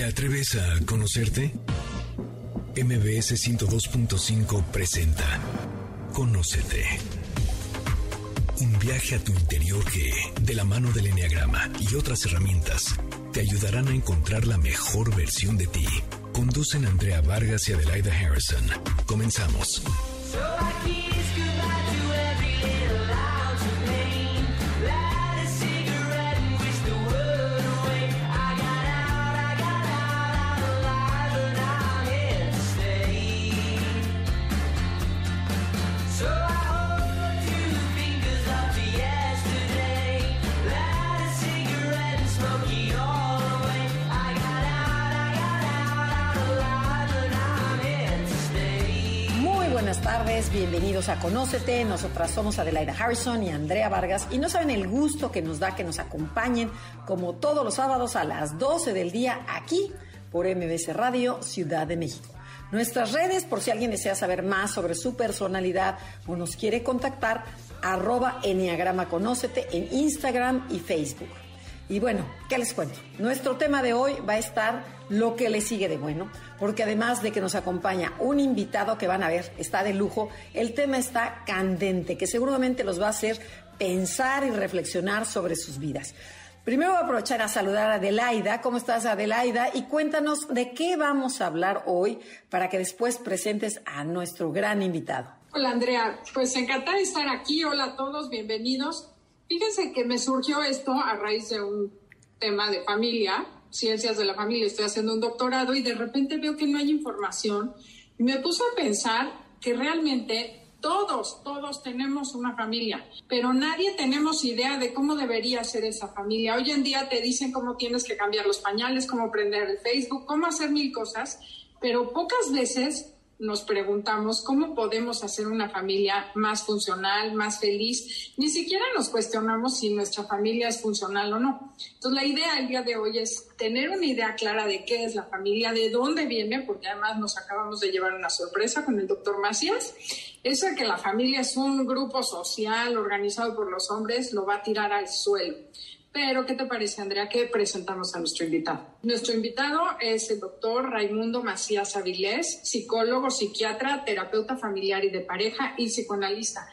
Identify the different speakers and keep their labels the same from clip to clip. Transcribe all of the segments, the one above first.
Speaker 1: ¿Te atreves a conocerte? MBS 102.5 presenta Conócete. Un viaje a tu interior que, de la mano del Enneagrama y otras herramientas, te ayudarán a encontrar la mejor versión de ti. Conducen Andrea Vargas y Adelaida Harrison. Comenzamos.
Speaker 2: Bienvenidos a Conócete. Nosotras somos Adelaida Harrison y Andrea Vargas y no saben el gusto que nos da que nos acompañen como todos los sábados a las 12 del día aquí por MBC Radio Ciudad de México. Nuestras redes, por si alguien desea saber más sobre su personalidad o nos quiere contactar, arroba Enneagrama Conócete en Instagram y Facebook. Y bueno, ¿qué les cuento? Nuestro tema de hoy va a estar lo que le sigue de bueno, porque además de que nos acompaña un invitado que van a ver, está de lujo, el tema está candente, que seguramente los va a hacer pensar y reflexionar sobre sus vidas. Primero voy a aprovechar a saludar a Adelaida. ¿Cómo estás, Adelaida? Y cuéntanos de qué vamos a hablar hoy para que después presentes a nuestro gran invitado.
Speaker 3: Hola, Andrea. Pues encantada de estar aquí. Hola a todos, bienvenidos. Fíjense que me surgió esto a raíz de un tema de familia, ciencias de la familia, estoy haciendo un doctorado y de repente veo que no hay información y me puse a pensar que realmente todos, todos tenemos una familia, pero nadie tenemos idea de cómo debería ser esa familia. Hoy en día te dicen cómo tienes que cambiar los pañales, cómo prender el Facebook, cómo hacer mil cosas, pero pocas veces nos preguntamos cómo podemos hacer una familia más funcional, más feliz. Ni siquiera nos cuestionamos si nuestra familia es funcional o no. Entonces, la idea el día de hoy es tener una idea clara de qué es la familia, de dónde viene, porque además nos acabamos de llevar una sorpresa con el doctor Macías. Eso de que la familia es un grupo social organizado por los hombres lo va a tirar al suelo. Pero, ¿qué te parece, Andrea, que presentamos a nuestro invitado? Nuestro invitado es el doctor Raimundo Macías Avilés, psicólogo, psiquiatra, terapeuta familiar y de pareja y psicoanalista.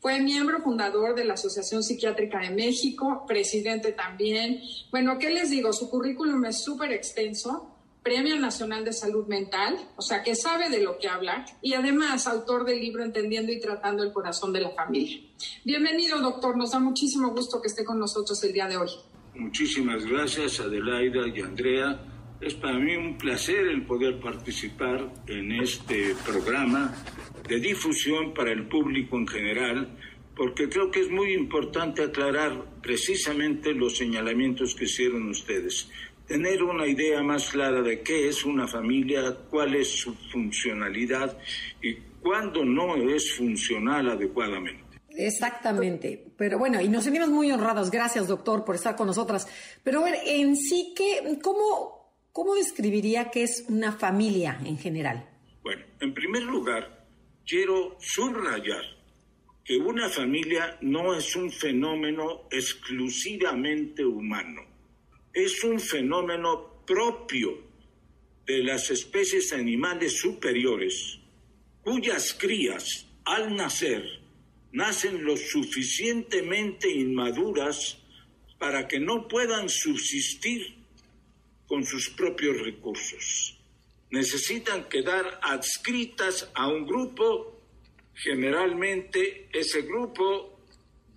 Speaker 3: Fue miembro fundador de la Asociación Psiquiátrica de México, presidente también. Bueno, ¿qué les digo? Su currículum es súper extenso Premio Nacional de Salud Mental, o sea, que sabe de lo que habla, y además autor del libro Entendiendo y Tratando el Corazón de la Familia. Bienvenido, doctor, nos da muchísimo gusto que esté con nosotros el día de hoy.
Speaker 4: Muchísimas gracias, Adelaida y Andrea. Es para mí un placer el poder participar en este programa de difusión para el público en general, porque creo que es muy importante aclarar precisamente los señalamientos que hicieron ustedes tener una idea más clara de qué es una familia, cuál es su funcionalidad y cuándo no es funcional adecuadamente.
Speaker 2: Exactamente. Pero bueno, y nos sentimos muy honrados. Gracias, doctor, por estar con nosotras. Pero ver, en sí, ¿qué, cómo, ¿cómo describiría qué es una familia en general?
Speaker 4: Bueno, en primer lugar, quiero subrayar que una familia no es un fenómeno exclusivamente humano es un fenómeno propio de las especies animales superiores, cuyas crías, al nacer, nacen lo suficientemente inmaduras para que no puedan subsistir con sus propios recursos. Necesitan quedar adscritas a un grupo, generalmente ese grupo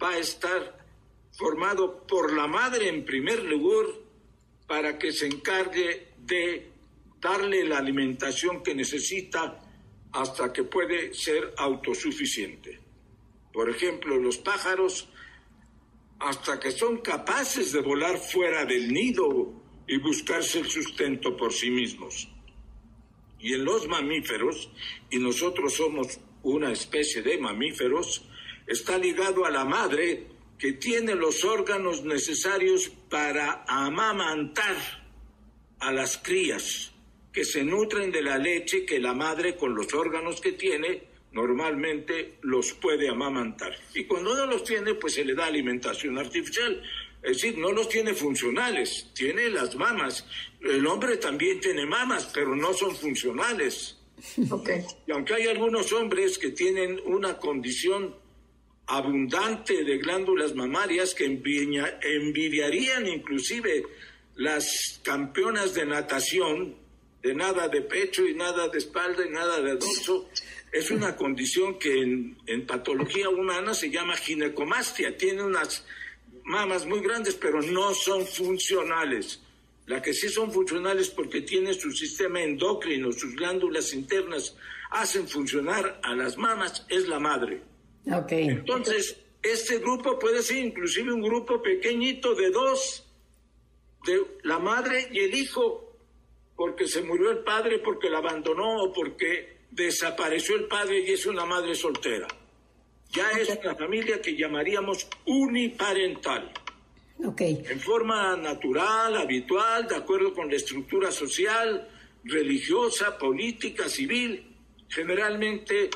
Speaker 4: va a estar formado por la madre en primer lugar para que se encargue de darle la alimentación que necesita hasta que puede ser autosuficiente. Por ejemplo, los pájaros, hasta que son capaces de volar fuera del nido y buscarse el sustento por sí mismos. Y en los mamíferos, y nosotros somos una especie de mamíferos, está ligado a la madre que tiene los órganos necesarios para amamantar a las crías que se nutren de la leche que la madre con los órganos que tiene normalmente los puede amamantar. Y cuando no los tiene, pues se le da alimentación artificial. Es decir, no los tiene funcionales, tiene las mamas. El hombre también tiene mamas, pero no son funcionales.
Speaker 3: Okay.
Speaker 4: Y aunque hay algunos hombres que tienen una condición abundante de glándulas mamarias que envidiarían inclusive las campeonas de natación, de nada de pecho y nada de espalda y nada de dorso, es una condición que en, en patología humana se llama ginecomastia. Tiene unas mamas muy grandes, pero no son funcionales. La que sí son funcionales porque tiene su sistema endocrino, sus glándulas internas hacen funcionar a las mamas, es la madre.
Speaker 2: Okay.
Speaker 4: Entonces, este grupo puede ser inclusive un grupo pequeñito de dos, de la madre y el hijo, porque se murió el padre, porque la abandonó o porque desapareció el padre y es una madre soltera. Ya es una familia que llamaríamos uniparental.
Speaker 2: Okay.
Speaker 4: En forma natural, habitual, de acuerdo con la estructura social, religiosa, política, civil. Generalmente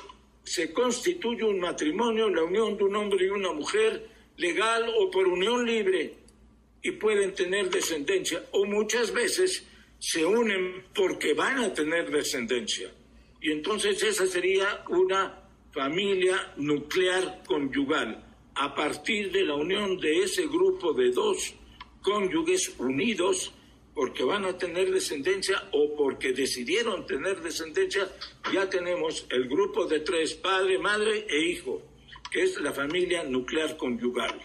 Speaker 4: se constituye un matrimonio, la unión de un hombre y una mujer, legal o por unión libre, y pueden tener descendencia. O muchas veces se unen porque van a tener descendencia. Y entonces esa sería una familia nuclear conyugal a partir de la unión de ese grupo de dos cónyuges unidos porque van a tener descendencia o porque decidieron tener descendencia, ya tenemos el grupo de tres, padre, madre e hijo, que es la familia nuclear conyugal.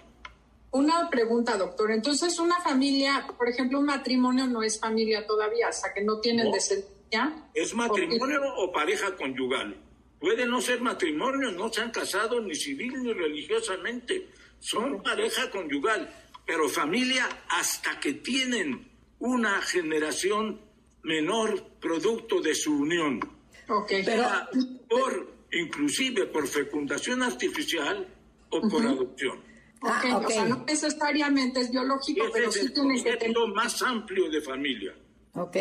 Speaker 3: Una pregunta, doctor. Entonces, una familia, por ejemplo, un matrimonio no es familia todavía, hasta que no tienen
Speaker 4: No.
Speaker 3: descendencia.
Speaker 4: ¿Es matrimonio o pareja conyugal? Puede no ser matrimonio, no se han casado ni civil ni religiosamente. Son pareja conyugal, pero familia hasta que tienen una generación menor producto de su unión.
Speaker 3: Ok.
Speaker 2: Pero-
Speaker 4: Sea por, inclusive por fecundación artificial o por adopción.
Speaker 3: Ok,
Speaker 2: Ah, ok.
Speaker 3: O sea, no necesariamente es biológico,
Speaker 4: Ese
Speaker 3: pero
Speaker 4: es
Speaker 3: sí
Speaker 4: el
Speaker 3: tienen que tener.
Speaker 4: más amplio de familia.
Speaker 2: Ok.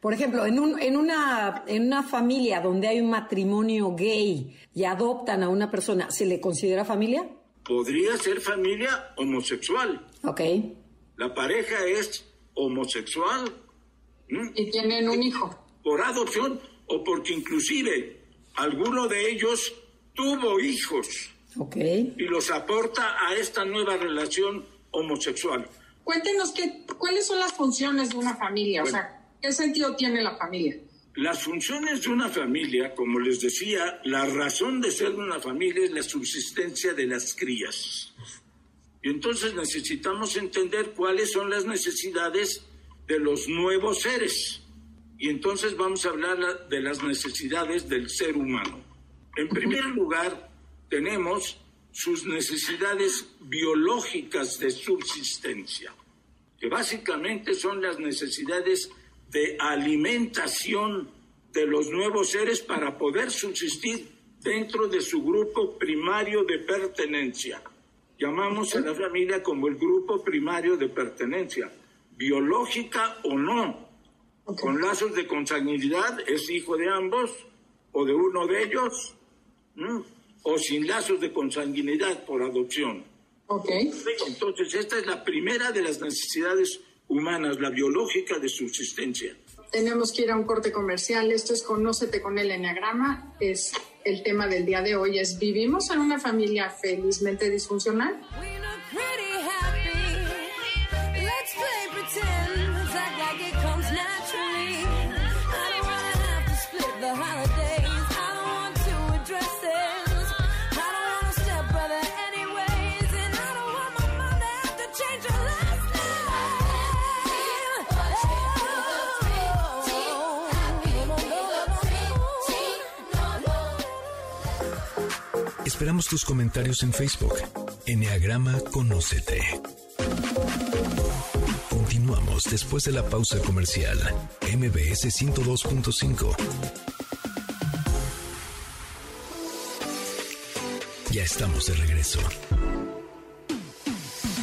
Speaker 2: Por ejemplo, en, un, en, una, en una familia donde hay un matrimonio gay y adoptan a una persona, ¿se le considera familia?
Speaker 4: Podría ser familia homosexual.
Speaker 2: Ok.
Speaker 4: La pareja es homosexual.
Speaker 3: Y tienen un hijo.
Speaker 4: por adopción o porque inclusive alguno de ellos tuvo hijos
Speaker 2: Ok.
Speaker 4: y los aporta a esta nueva relación homosexual.
Speaker 3: Cuéntenos qué, cuáles son las funciones de una familia, o sea, qué sentido tiene la familia.
Speaker 4: Las funciones de una familia, como les decía, la razón de ser una familia es la subsistencia de las crías. Y entonces necesitamos entender cuáles son las necesidades de los nuevos seres. Y entonces vamos a hablar la- de las necesidades del ser humano. En primer lugar, tenemos sus necesidades biológicas de subsistencia, que básicamente son las necesidades de alimentación de los nuevos seres para poder subsistir dentro de su grupo primario de pertenencia. Llamamos a la familia como el grupo primario de pertenencia, biológica o no,
Speaker 3: Ok.
Speaker 4: con lazos de consanguinidad, es hijo de ambos o de uno de ellos, ¿m? o sin lazos de consanguinidad por adopción.
Speaker 3: Ok.
Speaker 4: Entonces, esta es la primera de las necesidades humanas, la biológica de subsistencia.
Speaker 3: Tenemos que ir a un corte comercial. Esto es Conócete con el Enneagrama. Es el tema del día de hoy. Es ¿Vivimos en una familia felizmente disfuncional?
Speaker 1: Esperamos tus comentarios en Facebook. Enneagrama Conócete. Continuamos después de la pausa comercial. MBS 102.5. Ya estamos de regreso.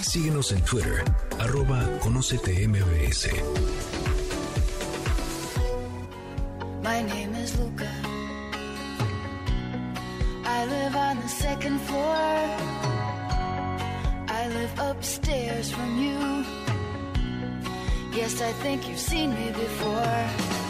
Speaker 1: Síguenos en Twitter, arroba Conócete MBS.
Speaker 5: My name is Luca. On the second floor. I live upstairs from you. Yes, I think you've seen me before.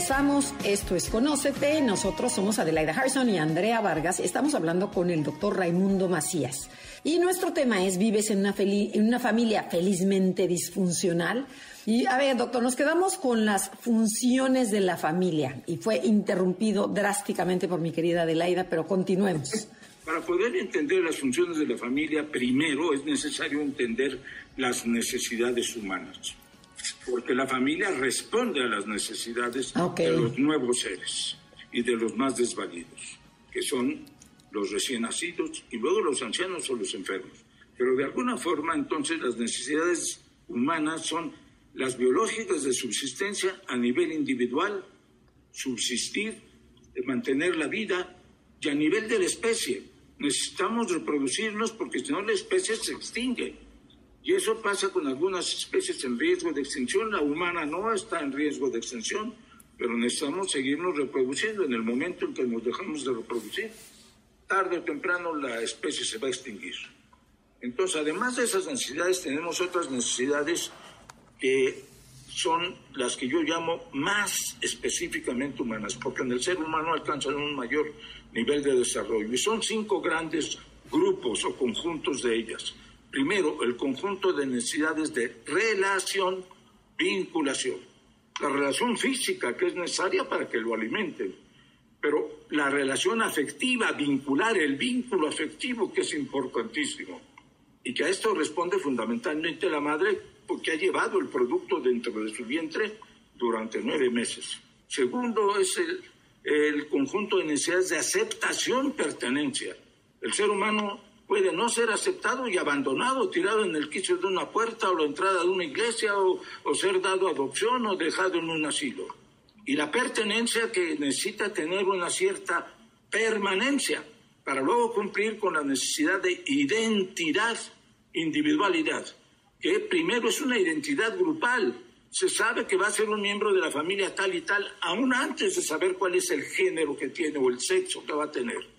Speaker 2: Regresamos, esto es Conócete, nosotros somos Adelaida Harrison y Andrea Vargas, estamos hablando con el doctor Raimundo Macías. Y nuestro tema es, ¿vives en una, feli- en una familia felizmente disfuncional? Y a ver, doctor, nos quedamos con las funciones de la familia y fue interrumpido drásticamente por mi querida Adelaida, pero continuemos.
Speaker 4: Para poder entender las funciones de la familia, primero es necesario entender las necesidades humanas, porque la familia responde a las necesidades de los nuevos seres y de los más desvalidos, que son los recién nacidos y luego los ancianos o los enfermos. Pero de alguna forma, entonces, las necesidades humanas son las biológicas de subsistencia a nivel individual, subsistir, de mantener la vida y a nivel de la especie. Necesitamos reproducirnos porque si no la especie se extingue. Y eso pasa con algunas especies en riesgo de extinción. La humana no está en riesgo de extinción, pero necesitamos seguirnos reproduciendo. En el momento en que nos dejamos de reproducir, tarde o temprano la especie se va a extinguir. Entonces, además de esas necesidades, tenemos otras necesidades que son las que yo llamo más específicamente humanas, porque en el ser humano alcanzan un mayor nivel de desarrollo. Y son cinco grandes grupos o conjuntos de ellas. Primero, el conjunto de necesidades de relación, vinculación. La relación física que es necesaria para que lo alimenten, pero la relación afectiva, vincular, el vínculo afectivo que es importantísimo y que a esto responde fundamentalmente la madre porque ha llevado el producto dentro de su vientre durante nueve meses. Segundo es el, el conjunto de necesidades de aceptación, pertenencia. El ser humano puede no ser aceptado y abandonado, tirado en el quicio de una puerta o la entrada de una iglesia o, ser dado adopción o dejado en un asilo. Y la pertenencia que necesita tener una cierta permanencia para luego cumplir con la necesidad de identidad, individualidad, que primero es una identidad grupal. Se sabe que va a ser un miembro de la familia tal y tal, aún antes de saber cuál es el género que tiene o el sexo que va a tener.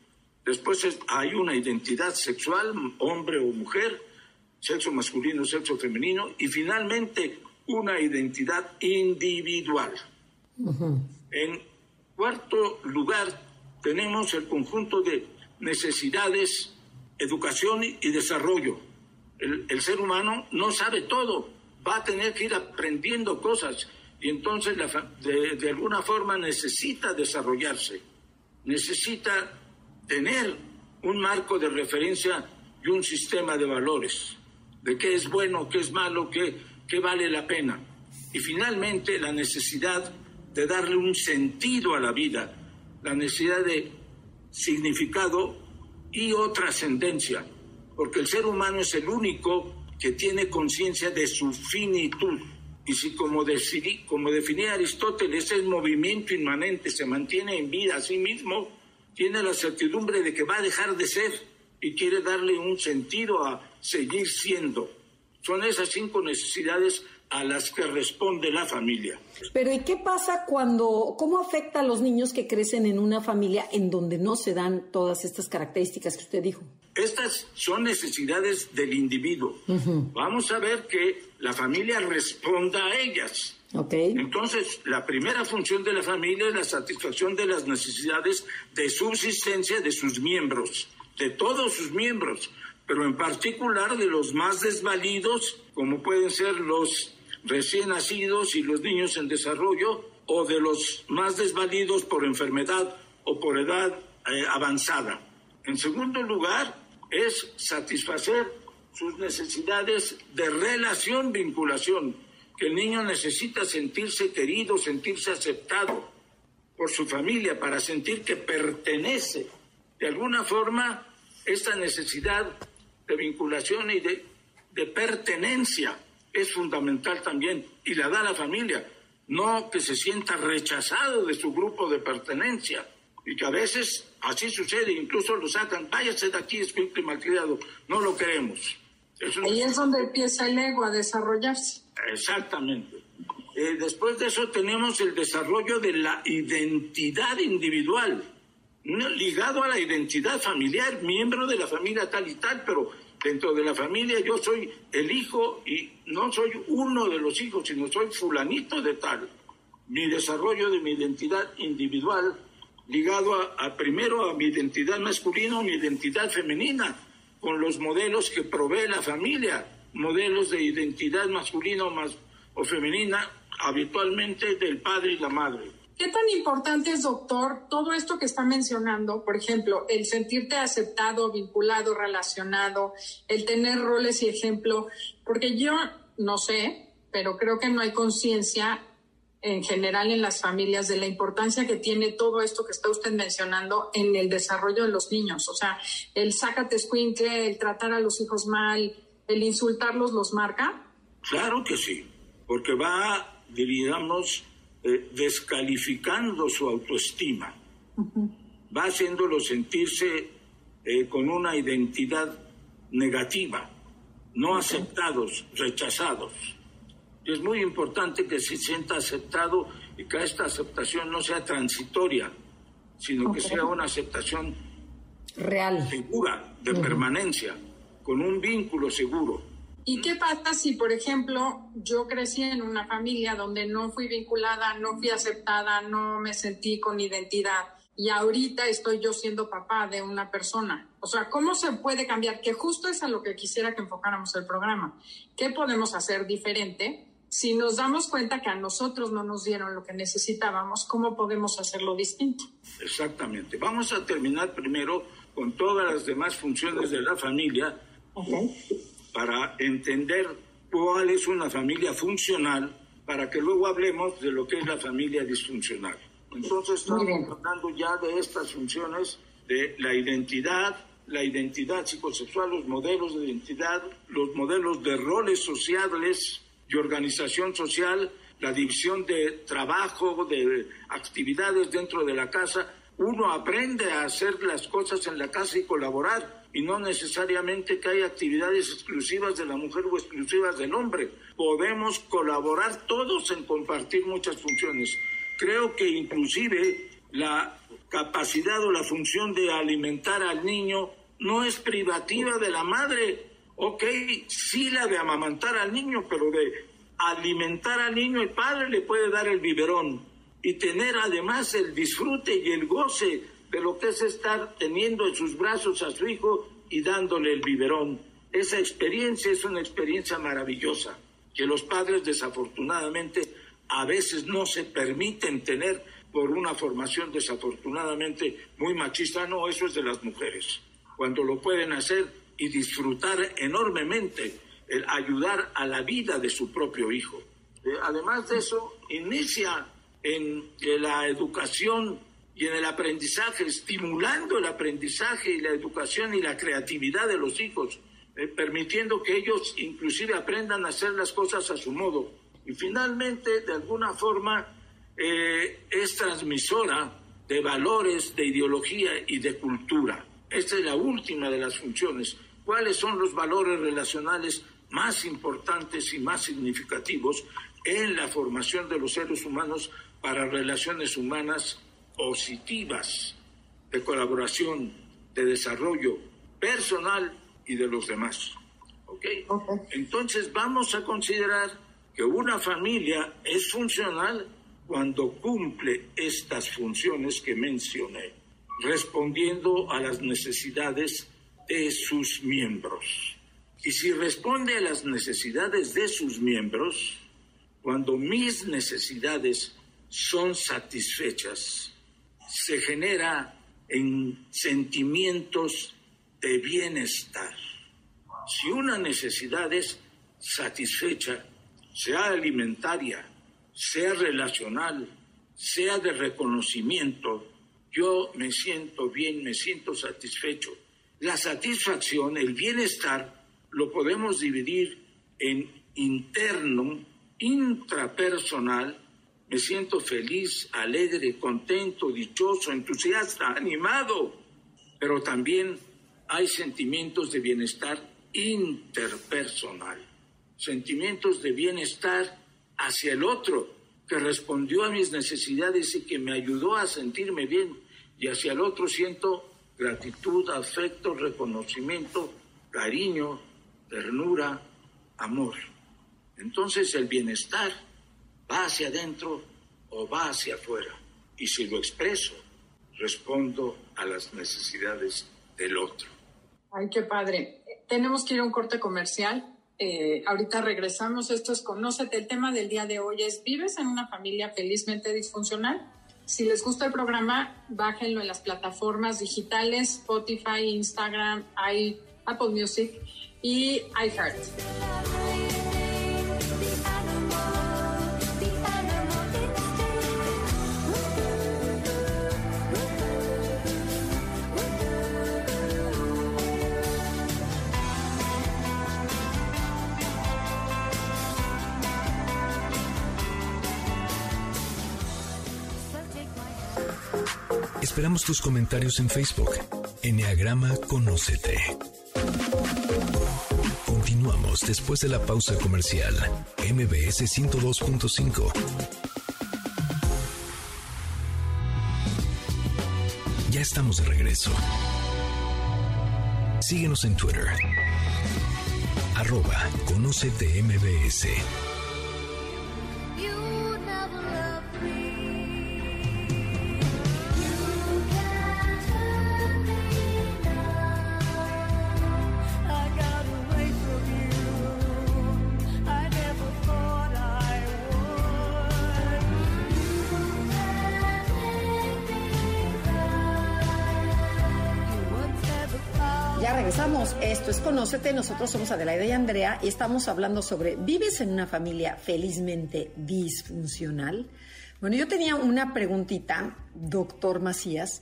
Speaker 4: Después es- hay una identidad sexual, hombre o mujer, sexo masculino, sexo femenino, y finalmente una identidad individual. En cuarto lugar, tenemos el conjunto de necesidades, educación y desarrollo. El, el ser humano no sabe todo, va a tener que ir aprendiendo cosas y entonces la de, de alguna forma necesita desarrollarse, necesita tener un marco de referencia y un sistema de valores, de qué es bueno, qué es malo, qué, qué vale la pena. Y finalmente la necesidad de darle un sentido a la vida, la necesidad de significado y o trascendencia, porque el ser humano es el único que tiene conciencia de su finitud. Y si como, decidí- como definía Aristóteles es movimiento inmanente, se mantiene en vida a sí mismo, tiene la certidumbre de que va a dejar de ser y quiere darle un sentido a seguir siendo. Son esas cinco necesidades a las que responde la familia.
Speaker 2: Pero ¿y qué pasa cuando, cómo afecta a los niños que crecen en una familia en donde no se dan todas estas características que usted dijo?
Speaker 4: Estas son necesidades del individuo. Vamos a ver que la familia responda a ellas. Entonces, la primera función de la familia es la satisfacción de las necesidades de subsistencia de sus miembros, de todos sus miembros, pero en particular de los más desvalidos, como pueden ser los recién nacidos y los niños en desarrollo, o de los más desvalidos por enfermedad o por edad eh, avanzada. En segundo lugar, es satisfacer sus necesidades de relación, vinculación, el niño necesita sentirse querido, sentirse aceptado por su familia, para sentir que pertenece. De alguna forma, esta necesidad de vinculación y de, de pertenencia es fundamental también, y la da la familia, no que se sienta rechazado de su grupo de pertenencia. Y que a veces así sucede, incluso lo sacan, váyase de aquí, es malcriado, no lo queremos.
Speaker 3: Ahí es donde empieza el ego a desarrollarse.
Speaker 4: Exactamente. Eh, después de eso tenemos el desarrollo de la identidad individual, no ligado a la identidad familiar, miembro de la familia tal y tal, pero dentro de la familia yo soy el hijo y no soy uno de los hijos, sino soy fulanito de tal. Mi desarrollo de mi identidad individual ligado a, a primero a mi identidad masculina o mi identidad femenina, con los modelos que provee la familia, modelos de identidad masculina o, femenina, habitualmente del padre y la madre.
Speaker 3: ¿Qué tan importante es, doctor, todo esto que está mencionando? Por ejemplo, el sentirte aceptado, vinculado, relacionado, el tener roles y ejemplo, porque yo no sé, pero creo que no hay conciencia en general en las familias de la importancia que tiene todo esto que está usted mencionando en el desarrollo de los niños. O sea, el sácate escuincle, el tratar a los hijos mal, el insultarlos los marca.
Speaker 4: Claro que sí, porque va, diríamos, eh, descalificando su autoestima, va haciéndolo sentirse eh, con una identidad negativa, no aceptados, rechazados. Y es muy importante que se sienta aceptado y que esta aceptación no sea transitoria, sino que sea una aceptación
Speaker 2: Real.
Speaker 4: segura, de permanencia, con un vínculo seguro.
Speaker 3: ¿Y qué pasa si, por ejemplo, yo crecí en una familia donde no fui vinculada, no fui aceptada, no me sentí con identidad y ahorita estoy yo siendo papá de una persona? O sea, ¿cómo se puede cambiar? Que justo es a lo que quisiera que enfocáramos el programa. ¿Qué podemos hacer diferente? Si nos damos cuenta que a nosotros no nos dieron lo que necesitábamos, ¿cómo podemos hacerlo distinto?
Speaker 4: Exactamente. Vamos a terminar primero con todas las demás funciones de la familia para entender cuál es una familia funcional, para que luego hablemos de lo que es la familia disfuncional. Entonces estamos hablando ya de estas funciones de la identidad, la identidad psicosexual, los modelos de identidad, los modelos de roles sociales y organización social, la división de trabajo, de actividades dentro de la casa. Uno aprende a hacer las cosas en la casa y colaborar y no necesariamente que haya actividades exclusivas de la mujer o exclusivas del hombre. Podemos colaborar todos en compartir muchas funciones. Creo que inclusive la capacidad o la función de alimentar al niño no es privativa de la madre. Ok, sí la de amamantar al niño, pero de alimentar al niño el padre le puede dar el biberón y tener además el disfrute y el goce de lo que es estar teniendo en sus brazos a su hijo y dándole el biberón. Esa experiencia es una experiencia maravillosa que los padres desafortunadamente a veces no se permiten tener por una formación desafortunadamente muy machista. No, eso es de las mujeres. Cuando lo pueden hacer y disfrutar enormemente el ayudar a la vida de su propio hijo. Eh, además de eso, inicia en eh, la educación y en el aprendizaje, estimulando el aprendizaje y la educación y la creatividad de los hijos, eh, permitiendo que ellos inclusive aprendan a hacer las cosas a su modo. Y finalmente, de alguna forma, eh, es transmisora de valores, de ideología y de cultura. Esta es la última de las funciones. ¿Cuáles son los valores relacionales más importantes y más significativos en la formación de los seres humanos para relaciones humanas positivas, de colaboración, de desarrollo personal y de los demás? ¿Ok? Entonces vamos a considerar que una familia es funcional cuando cumple estas funciones que mencioné, respondiendo a las necesidades de sus miembros. Y si responde a las necesidades de sus miembros, cuando mis necesidades son satisfechas, se genera en sentimientos de bienestar. Si una necesidad es satisfecha, sea alimentaria, sea relacional, sea de reconocimiento, yo me siento bien, me siento satisfecho. La satisfacción, el bienestar, lo podemos dividir en interno, intrapersonal Me siento feliz, alegre, contento, dichoso, entusiasta, animado. Pero también hay sentimientos de bienestar interpersonal, sentimientos de bienestar hacia el otro, que respondió a mis necesidades y que me ayudó a sentirme bien. Y hacia el otro siento gratitud, afecto, reconocimiento, cariño, ternura, amor. Entonces el bienestar va hacia adentro o va hacia afuera. Y si lo expreso, respondo a las necesidades del otro.
Speaker 3: Ay, qué padre. Tenemos que ir a un corte comercial. Eh, ahorita regresamos. Esto es Conócete. El tema del día de hoy es ¿Vives en una familia felizmente disfuncional? Si les gusta el programa, bájenlo en las plataformas digitales, Spotify, Instagram, i- Apple Music y iHeart.
Speaker 1: Esperamos tus comentarios en Facebook. Enneagrama Conócete. Continuamos después de la pausa comercial. MBS 102.5. Ya estamos de regreso. Síguenos en Twitter. Arroba Conócete MBS.
Speaker 2: Conócete. Nosotros somos Adelaida y Andrea y estamos hablando sobre ¿vives en una familia felizmente disfuncional? Bueno, yo tenía una preguntita, doctor Macías.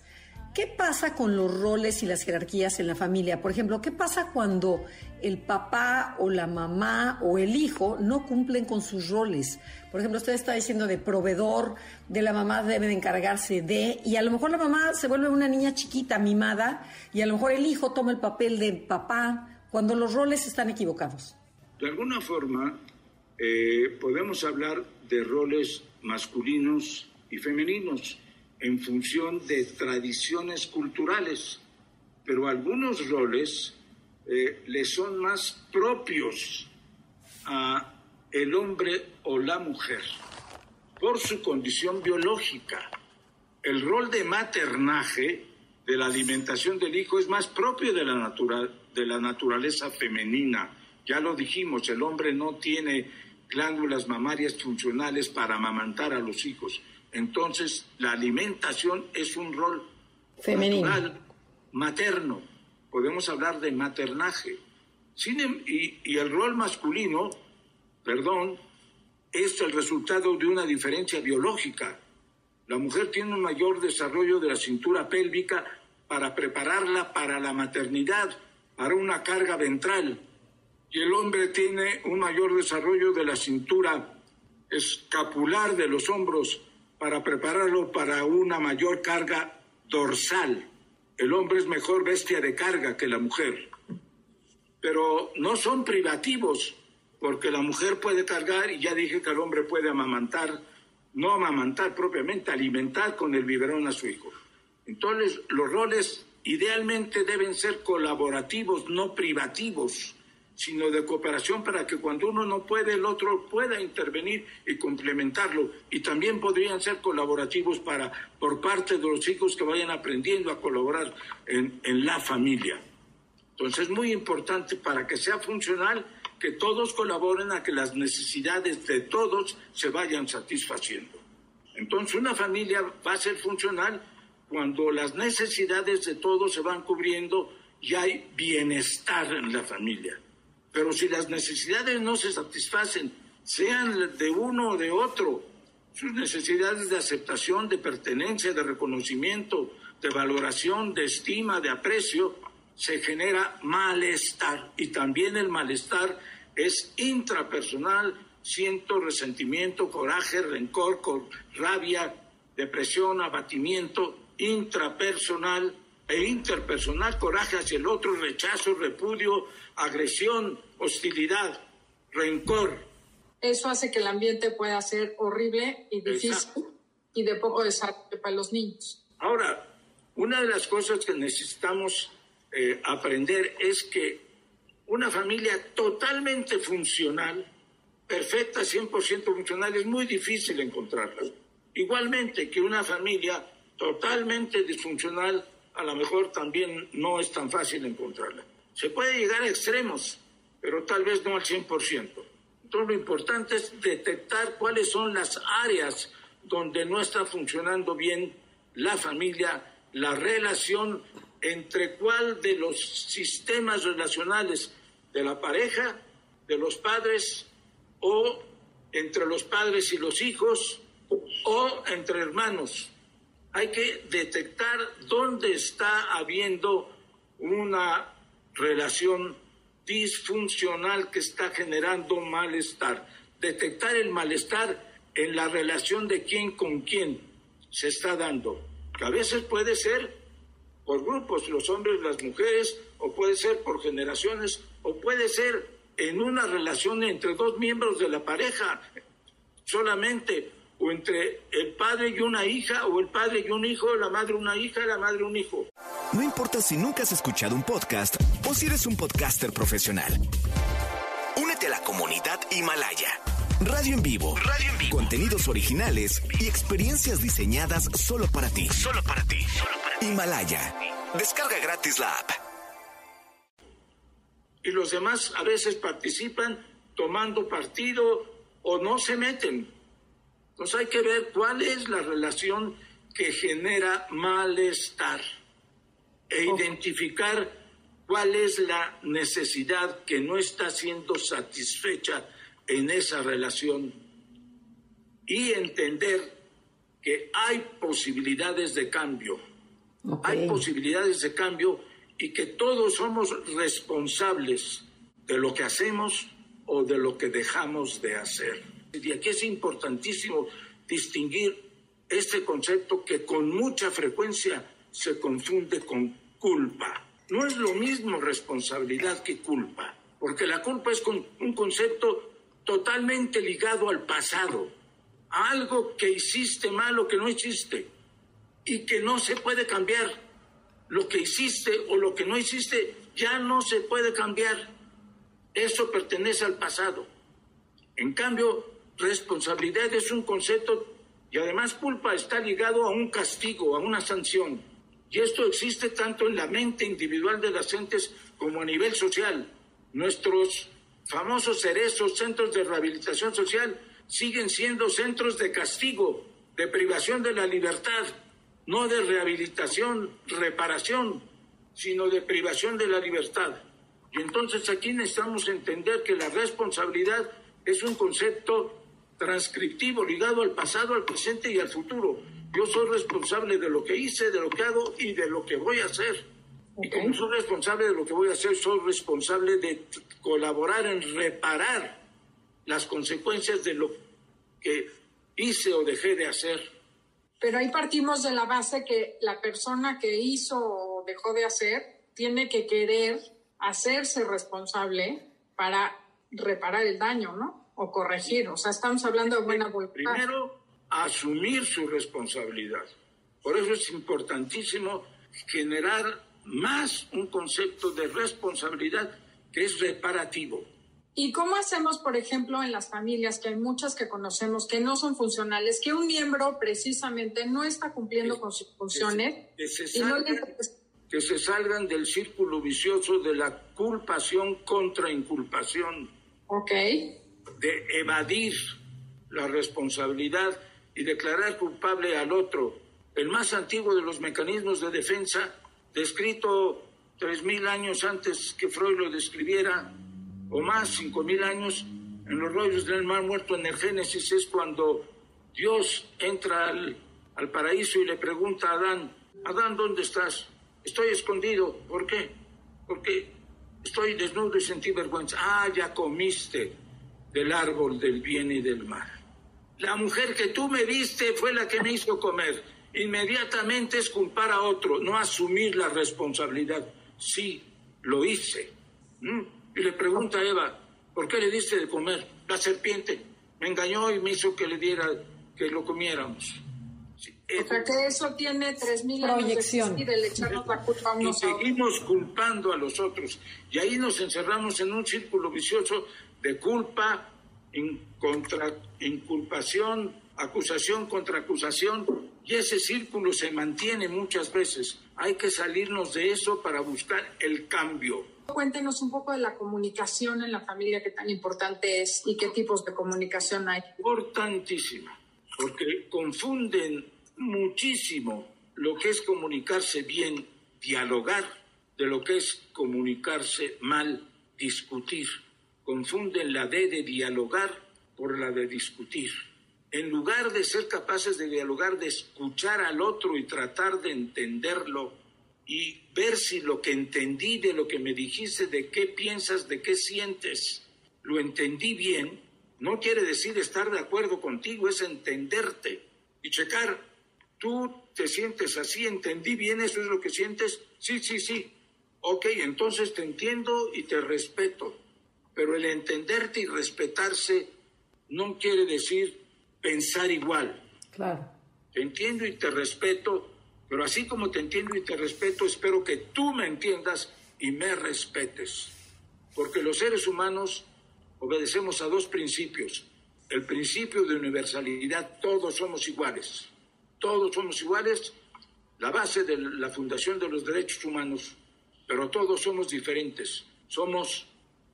Speaker 2: ¿Qué pasa con los roles y las jerarquías en la familia? Por ejemplo, ¿qué pasa cuando el papá o la mamá o el hijo no cumplen con sus roles? Por ejemplo, usted está diciendo de proveedor, de la mamá debe de encargarse de, y a lo mejor la mamá se vuelve una niña chiquita, mimada, y a lo mejor el hijo toma el papel de papá cuando los roles están equivocados.
Speaker 4: De alguna forma, eh, podemos hablar de roles masculinos y femeninos en función de tradiciones culturales, pero algunos roles eh, le son más propios a el hombre o la mujer por su condición biológica. El rol de maternaje de la alimentación del hijo es más propio de la, natura- de la naturaleza femenina. Ya lo dijimos, el hombre no tiene glándulas mamarias funcionales para amamantar a los hijos. Entonces, la alimentación es un rol
Speaker 2: Femenino.
Speaker 4: natural, materno. Podemos hablar de maternaje. Sin em- y, y el rol masculino, perdón, es el resultado de una diferencia biológica. La mujer tiene un mayor desarrollo de la cintura pélvica para prepararla para la maternidad, para una carga ventral. Y el hombre tiene un mayor desarrollo de la cintura escapular de los hombros para prepararlo para una mayor carga dorsal. El hombre es mejor bestia de carga que la mujer pero no son privativos, porque la mujer puede cargar, y ya dije que el hombre puede amamantar, no amamantar propiamente, alimentar con el biberón a su hijo. Entonces, los roles idealmente deben ser colaborativos, no privativos, sino de cooperación para que cuando uno no puede, el otro pueda intervenir y complementarlo. Y también podrían ser colaborativos para, por parte de los hijos que vayan aprendiendo a colaborar en, en la familia. Entonces es muy importante para que sea funcional que todos colaboren a que las necesidades de todos se vayan satisfaciendo. Entonces una familia va a ser funcional cuando las necesidades de todos se van cubriendo y hay bienestar en la familia. Pero si las necesidades no se satisfacen, sean de uno o de otro, sus necesidades de aceptación, de pertenencia, de reconocimiento, de valoración, de estima, de aprecio, se genera malestar. Y también el malestar es intrapersonal, siento resentimiento, coraje, rencor, cor- rabia, depresión, abatimiento intrapersonal e interpersonal, coraje hacia el otro, rechazo, repudio, agresión, hostilidad, rencor.
Speaker 3: Eso hace que el ambiente pueda ser horrible y difícil
Speaker 4: Exacto.
Speaker 3: y de poco desarrollo para los niños.
Speaker 4: Ahora, una de las cosas que necesitamos eh, aprender es que una familia totalmente funcional, perfecta, 100% funcional, es muy difícil encontrarla. Igualmente que una familia totalmente disfuncional, a lo mejor también no es tan fácil encontrarla. Se puede llegar a extremos, pero tal vez no al 100%. Entonces lo importante es detectar cuáles son las áreas donde no está funcionando bien la familia, la relación entre cuál de los sistemas relacionales de la pareja, de los padres o entre los padres y los hijos o entre hermanos. Hay que detectar dónde está habiendo una relación disfuncional que está generando malestar. Detectar el malestar en la relación de quién con quién se está dando. Que a veces puede ser por grupos, los hombres, las mujeres, o puede ser por generaciones, o puede ser en una relación entre dos miembros de la pareja solamente, o entre el padre y una hija, o el padre y un hijo, la madre una hija, la madre un hijo.
Speaker 1: No importa si nunca has escuchado un podcast o si eres un podcaster profesional. Únete a la comunidad Himalaya. Radio en vivo. Radio en vivo. Contenidos originales y experiencias diseñadas solo para ti. Solo para ti. Himalaya. Descarga gratis la app.
Speaker 4: y los demás a veces participan tomando partido o no se meten. Entonces hay que ver cuál es la relación que genera malestar e identificar cuál es la necesidad que no está siendo satisfecha en esa relación y entender que hay posibilidades de cambio. Hay posibilidades de cambio y que todos somos responsables de lo que hacemos o de lo que dejamos de hacer. Y aquí es importantísimo distinguir este concepto que con mucha frecuencia se confunde con culpa. No es lo mismo responsabilidad que culpa, porque la culpa es con- un concepto totalmente ligado al pasado, a algo que hiciste mal o que no hiciste y que no se puede cambiar. Lo que hiciste o lo que no hiciste ya no se puede cambiar. Eso pertenece al pasado. En cambio, responsabilidad es un concepto y además culpa está ligado a un castigo, a una sanción. Y esto existe tanto en la mente individual de las gentes como a nivel social. Nuestros famosos cerezos, centros de rehabilitación social, siguen siendo centros de castigo, de privación de la libertad, no de rehabilitación, reparación, sino de privación de la libertad. Y entonces aquí necesitamos entender que la responsabilidad es un concepto transcriptivo ligado al pasado, al presente y al futuro. Yo soy responsable de lo que hice, de lo que hago y de lo que voy a hacer. Y como soy responsable de lo que voy a hacer, soy responsable de colaborar en reparar las consecuencias de lo que hice o dejé de hacer.
Speaker 3: Pero ahí partimos de la base que la persona que hizo o dejó de hacer tiene que querer hacerse responsable para reparar el daño, ¿no? O corregir. O sea, estamos hablando de buena voluntad.
Speaker 4: Primero, asumir su responsabilidad. Por eso es importantísimo generar más un concepto de responsabilidad que es reparativo.
Speaker 3: ¿Y cómo hacemos, por ejemplo, en las familias, que hay muchas que conocemos que no son funcionales, que un miembro precisamente no está cumpliendo con sus funciones
Speaker 4: Que se
Speaker 3: y no
Speaker 4: salgan,
Speaker 3: le-
Speaker 4: que se salgan del círculo vicioso de la culpación contra inculpación,
Speaker 3: Ok,
Speaker 4: de evadir la responsabilidad y declarar culpable al otro. El más antiguo de los mecanismos de defensa, descrito tres mil años antes que Freud lo describiera, o más, cinco mil años, en los rollos del mar muerto en el Génesis, es cuando Dios entra al, al paraíso y le pregunta a Adán, Adán, ¿dónde estás? Estoy escondido. ¿Por qué? Porque estoy desnudo y sentí vergüenza. Ah, ya comiste del árbol del bien y del mal. La mujer que tú me viste fue la que me hizo comer. Inmediatamente es culpar a otro, no asumir la responsabilidad. Sí, lo hice. ¿Mm? Y le pregunta a Eva, ¿por qué le diste de comer? La serpiente me engañó y me hizo que le diera, que lo comiéramos. Sí,
Speaker 3: O sea que eso tiene 3.000 años de
Speaker 2: Proyección.
Speaker 3: existir, el echarnos la culpa a
Speaker 4: y
Speaker 3: unos a otros.
Speaker 4: seguimos culpando a los otros. Y ahí nos encerramos en un círculo vicioso de culpa, in- contra inculpación, acusación contra acusación. Y ese círculo se mantiene muchas veces. Hay que salirnos de eso para buscar el cambio.
Speaker 3: Cuéntenos un poco de la comunicación en la familia, qué tan importante es y qué tipos de comunicación hay.
Speaker 4: Importantísima, porque confunden muchísimo lo que es comunicarse bien, dialogar, de lo que es comunicarse mal, discutir. Confunden la D de dialogar por la de discutir. En lugar de ser capaces de dialogar, de escuchar al otro y tratar de entenderlo y ver si lo que entendí de lo que me dijiste, de qué piensas, de qué sientes, lo entendí bien, no quiere decir estar de acuerdo contigo, es entenderte y checar. Tú te sientes así, entendí bien, eso es lo que sientes. Sí, sí, sí. Ok, entonces te entiendo y te respeto. Pero el entenderte y respetarse no quiere decir pensar igual.
Speaker 2: Claro.
Speaker 4: Te entiendo y te respeto, pero así como te entiendo y te respeto, espero que tú me entiendas y me respetes. Porque los seres humanos obedecemos a dos principios. El principio de universalidad, todos somos iguales. Todos somos iguales, la base de la fundación de los derechos humanos, pero todos somos diferentes. Somos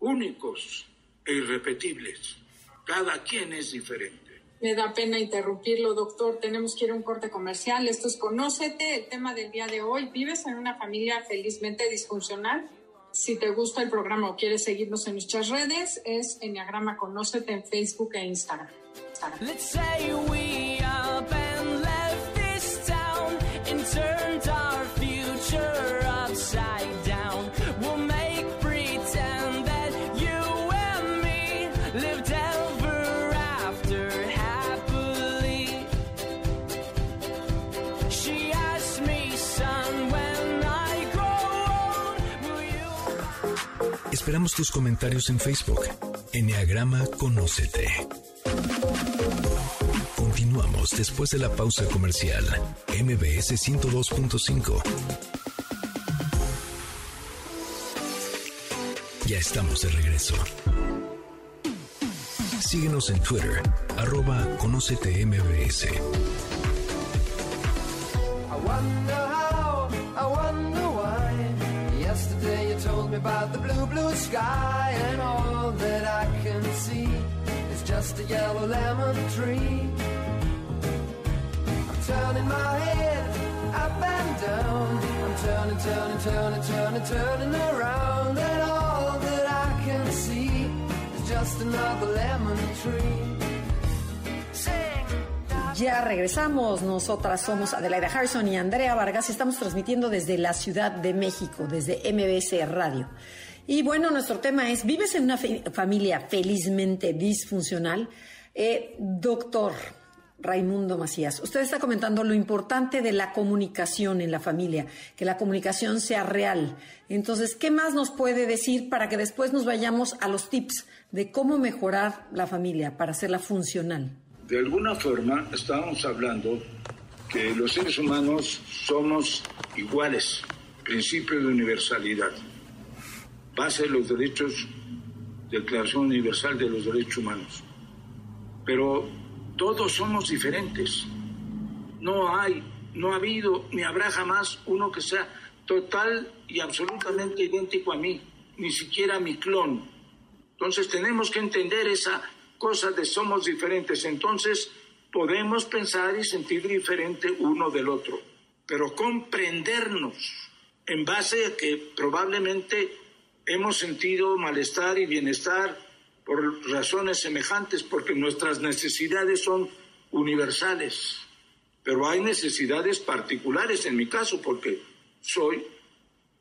Speaker 4: únicos e irrepetibles. Cada quien es diferente.
Speaker 3: Me da pena interrumpirlo, doctor. Tenemos que ir a un corte comercial. Esto es Conócete, el tema del día de hoy. ¿Vives en una familia felizmente disfuncional? Si te gusta el programa o quieres seguirnos en nuestras redes, es Enneagrama Conócete en Facebook e Instagram. Instagram.
Speaker 1: Esperamos tus comentarios en Facebook. Enneagrama Conócete. Continuamos después de la pausa comercial. MBS 102.5. Ya estamos de regreso. Síguenos en Twitter, arroba Conócete
Speaker 6: about the blue, blue sky, and all that I can see is just a yellow lemon tree. I'm turning my head up and down. I'm turning, turning, turning, turning, turning around, and all that I can see is just another lemon tree.
Speaker 2: Ya regresamos, nosotras somos Adelaida Harrison y Andrea Vargas estamos transmitiendo desde la Ciudad de México, desde MBS Radio. Y bueno, nuestro tema es, ¿vives en una familia felizmente disfuncional? Eh, doctor Raimundo Macías, usted está comentando lo importante de la comunicación en la familia, que la comunicación sea real. Entonces, ¿qué más nos puede decir para que después nos vayamos a los tips de cómo mejorar la familia para hacerla funcional?
Speaker 4: De alguna forma estábamos hablando que los seres humanos somos iguales, principio de universalidad, base de los derechos, Declaración Universal de los Derechos Humanos. Pero todos somos diferentes. No hay, no ha habido ni habrá jamás uno que sea total y absolutamente idéntico a mí, ni siquiera mi clon. Entonces tenemos que entender esa cosa de somos diferentes. Entonces podemos pensar y sentir diferente uno del otro, pero comprendernos en base a que probablemente hemos sentido malestar y bienestar por razones semejantes, porque nuestras necesidades son universales, pero hay necesidades particulares en mi caso, porque soy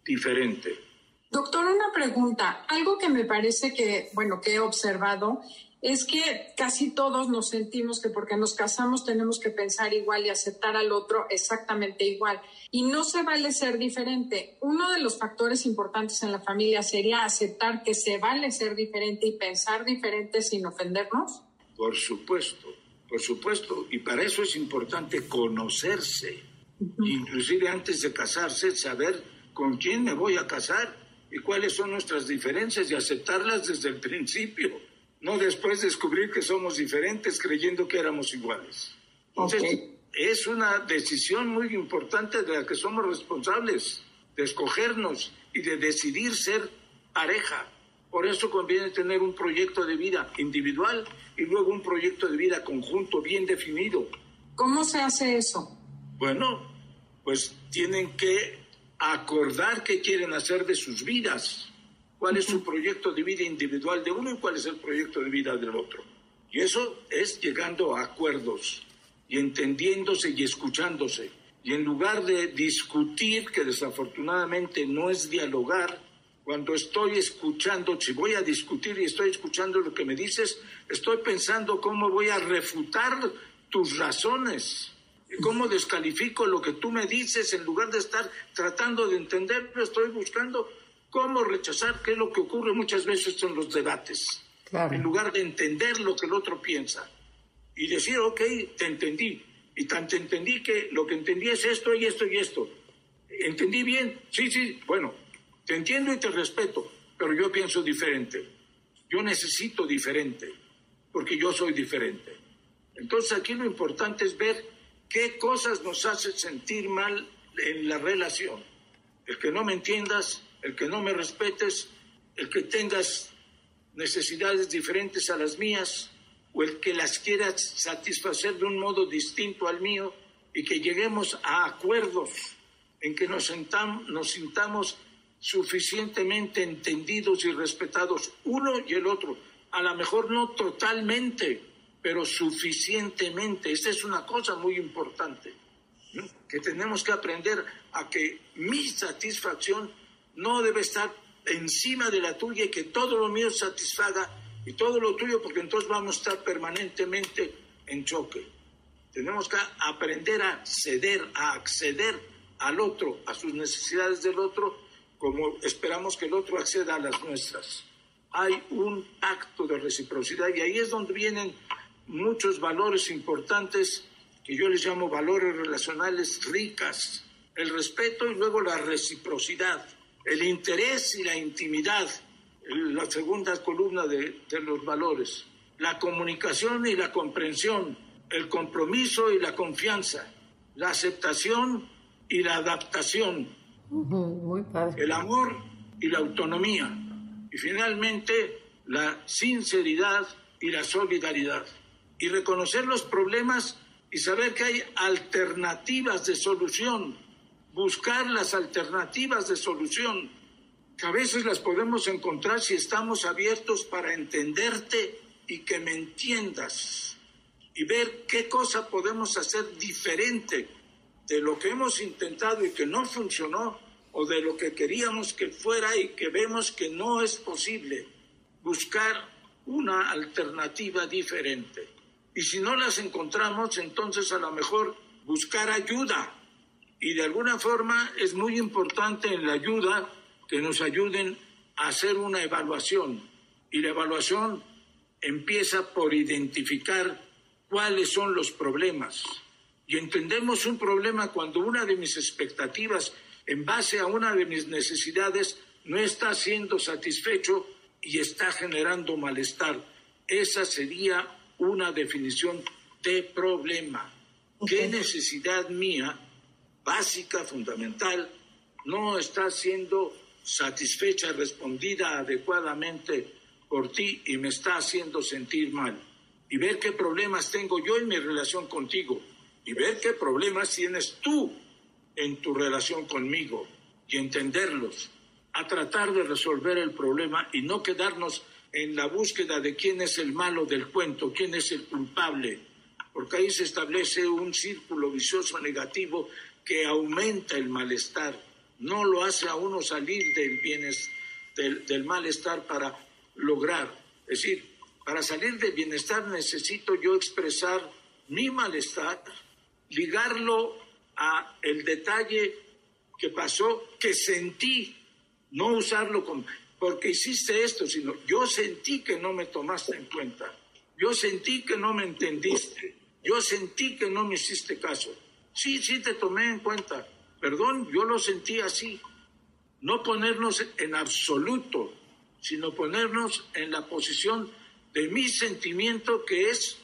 Speaker 4: diferente.
Speaker 3: Doctor, una pregunta. Algo que me parece que, bueno, que he observado es que casi todos nos sentimos que porque nos casamos tenemos que pensar igual y aceptar al otro exactamente igual. Y no se vale ser diferente. Uno de los factores importantes en la familia sería aceptar que se vale ser diferente y pensar diferente sin ofendernos.
Speaker 4: Por supuesto, por supuesto. Y para eso es importante conocerse. Inclusive antes de casarse, saber con quién me voy a casar y cuáles son nuestras diferencias y aceptarlas desde el principio. No después descubrir que somos diferentes creyendo que éramos iguales. Entonces, es una decisión muy importante de la que somos responsables, de escogernos y de decidir ser pareja. Por eso conviene tener un proyecto de vida individual y luego un proyecto de vida conjunto bien definido.
Speaker 3: ¿Cómo se hace eso?
Speaker 4: Bueno, pues tienen que acordar qué quieren hacer de sus vidas, cuál es su proyecto de vida individual de uno y cuál es el proyecto de vida del otro. Y eso es llegando a acuerdos y entendiéndose y escuchándose. Y en lugar de discutir, que desafortunadamente no es dialogar, cuando estoy escuchando, si voy a discutir y estoy escuchando lo que me dices, estoy pensando cómo voy a refutar tus razones. ¿Cómo descalifico lo que tú me dices en lugar de estar tratando de entenderlo? Estoy buscando cómo rechazar, qué es lo que ocurre muchas veces en los debates.
Speaker 2: Claro.
Speaker 4: En lugar de entender lo que el otro piensa y decir, ok, te entendí. Y tan te entendí que lo que entendí es esto y esto y esto. ¿Entendí bien? Sí, sí, bueno, te entiendo y te respeto, pero yo pienso diferente. Yo necesito diferente, porque yo soy diferente. Entonces aquí lo importante es ver qué cosas nos hacen sentir mal en la relación. El que no me entiendas, el que no me respetes, el que tengas necesidades diferentes a las mías, o el que las quieras satisfacer de un modo distinto al mío, y que lleguemos a acuerdos en que nos, sentam- nos sintamos suficientemente entendidos y respetados uno y el otro. A lo mejor no totalmente, pero suficientemente. Esta es una cosa muy importante, que tenemos que aprender a que mi satisfacción no debe estar encima de la tuya y que todo lo mío satisfaga y todo lo tuyo, porque entonces vamos a estar permanentemente en choque. Tenemos que aprender a ceder, a acceder al otro, a sus necesidades del otro, como esperamos que el otro acceda a las nuestras. Hay un acto de reciprocidad y ahí es donde vienen muchos valores importantes que yo les llamo valores relacionales ricas. El respeto y luego la reciprocidad, el interés y la intimidad, la segunda columna de, de los valores, la comunicación y la comprensión, el compromiso y la confianza, la aceptación y la adaptación,
Speaker 2: Ujú, Muy padre.
Speaker 4: el amor y la autonomía. Y finalmente, la sinceridad y la solidaridad. Y reconocer los problemas y saber que hay alternativas de solución. Buscar las alternativas de solución, que a veces las podemos encontrar si estamos abiertos para entenderte y que me entiendas. Y ver qué cosa podemos hacer diferente de lo que hemos intentado y que no funcionó o de lo que queríamos que fuera y que vemos que no es posible. Buscar una alternativa diferente. Y si no las encontramos, entonces a lo mejor buscar ayuda. Y de alguna forma es muy importante en la ayuda que nos ayuden a hacer una evaluación. Y la evaluación empieza por identificar cuáles son los problemas. Y entendemos un problema cuando una de mis expectativas en base a una de mis necesidades no está siendo satisfecho y está generando malestar. Esa sería una definición de problema. ¿Qué necesidad mía, básica, fundamental, no está siendo satisfecha, respondida adecuadamente por ti y me está haciendo sentir mal? Y ver qué problemas tengo yo en mi relación contigo. Y ver qué problemas tienes tú en tu relación conmigo. Y entenderlos, a tratar de resolver el problema y no quedarnos en la búsqueda de quién es el malo del cuento, quién es el culpable, porque ahí se establece un círculo vicioso negativo que aumenta el malestar, no lo hace a uno salir del bienes, del, del malestar para lograr. Es decir, Para salir del bienestar necesito yo expresar mi malestar, ligarlo a el detalle que pasó, que sentí, no usarlo como porque hiciste esto, sino yo sentí que no me tomaste en cuenta, yo sentí que no me entendiste, yo sentí que no me hiciste caso. Sí, sí te tomé en cuenta, perdón, yo lo sentí así. No ponernos en absoluto, sino ponernos en la posición de mi sentimiento que es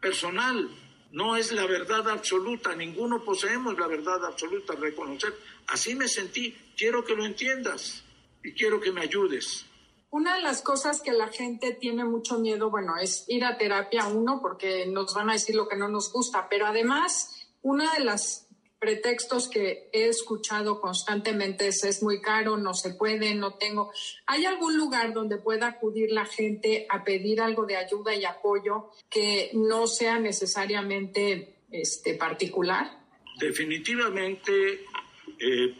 Speaker 4: personal, no es la verdad absoluta, ninguno poseemos la verdad absoluta, reconocer. Así me sentí, quiero que lo entiendas y quiero que me ayudes.
Speaker 3: Una de las cosas que la gente tiene mucho miedo, bueno, es ir a terapia, uno, porque nos van a decir lo que no nos gusta, pero además, una de las pretextos que he escuchado constantemente es es muy caro, no se puede, no tengo. ¿Hay algún lugar donde pueda acudir la gente a pedir algo de ayuda y apoyo que no sea necesariamente este, particular?
Speaker 4: Definitivamente eh,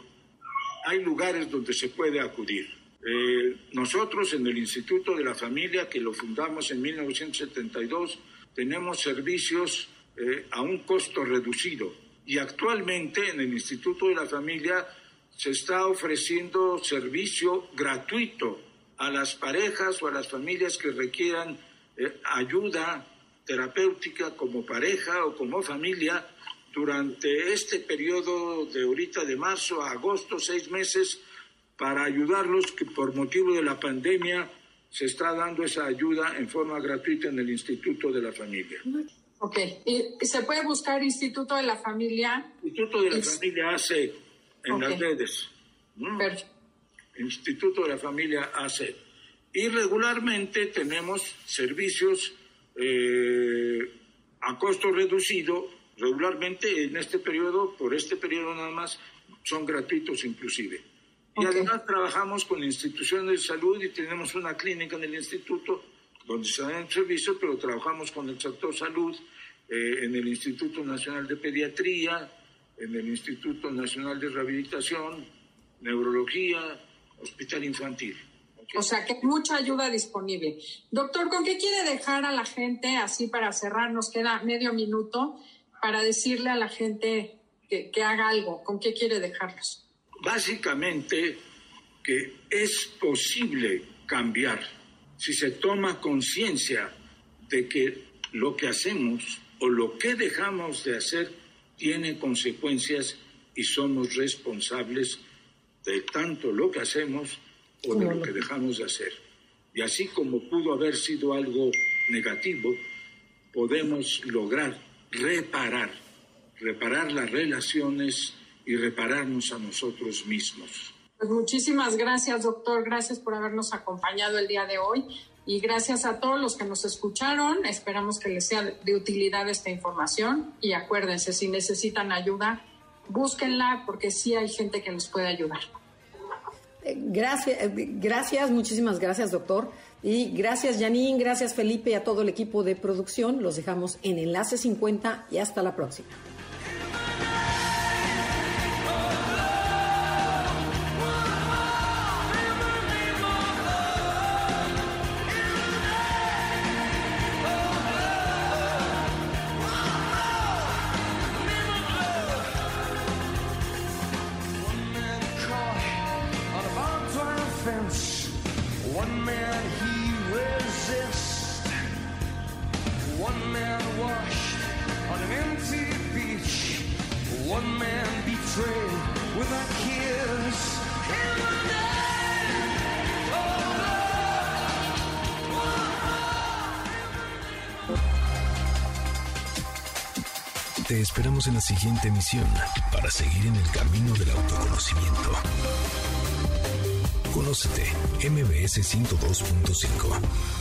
Speaker 4: hay lugares donde se puede acudir. Eh, nosotros en el Instituto de la Familia, que lo fundamos en 1972, tenemos servicios eh, a un costo reducido y actualmente en el Instituto de la Familia se está ofreciendo servicio gratuito a las parejas o a las familias que requieran eh, ayuda terapéutica como pareja o como familia durante este periodo de ahorita de marzo a agosto, seis meses, para ayudarlos que por motivo de la pandemia se está dando esa ayuda en forma gratuita en el Instituto de la Familia.
Speaker 3: Ok, ¿y se puede buscar Instituto de la Familia?
Speaker 4: Instituto de la Familia hace en
Speaker 3: Ok.
Speaker 4: las redes. ¿no?
Speaker 3: Per-
Speaker 4: Instituto de la Familia hace. Y regularmente tenemos servicios eh, a costo reducido, regularmente en este periodo, por este periodo nada más, son gratuitos inclusive. Y
Speaker 3: Ok.
Speaker 4: además trabajamos con instituciones de salud y tenemos una clínica en el instituto donde se dan servicios, pero trabajamos con el sector salud, eh, en el Instituto Nacional de Pediatría, en el Instituto Nacional de Rehabilitación, Neurología, Hospital Infantil.
Speaker 3: O sea, que mucha ayuda disponible. Doctor, ¿con qué quiere dejar a la gente, así para cerrar, nos queda medio minuto, para decirle a la gente que, que haga algo? ¿Con qué quiere dejarlos?
Speaker 4: Básicamente que es posible cambiar si se toma conciencia de que lo que hacemos o lo que dejamos de hacer tiene consecuencias y somos responsables de tanto lo que hacemos o de lo que dejamos de hacer. Y así como pudo haber sido algo negativo, podemos lograr reparar, reparar las relaciones y repararnos a nosotros mismos.
Speaker 3: Pues muchísimas gracias, doctor. Gracias por habernos acompañado el día de hoy. Y gracias a todos los que nos escucharon. Esperamos que les sea de utilidad esta información. Y acuérdense, si necesitan ayuda, búsquenla porque sí hay gente que les puede ayudar.
Speaker 2: Eh, Gracias, eh, gracias, muchísimas gracias, doctor. Y gracias, Janine, gracias, Felipe, y a todo el equipo de producción. Los dejamos en Enlace 50 y hasta la próxima.
Speaker 1: Siguiente emisión para seguir en el camino del autoconocimiento. Conócete, MBS 102.5.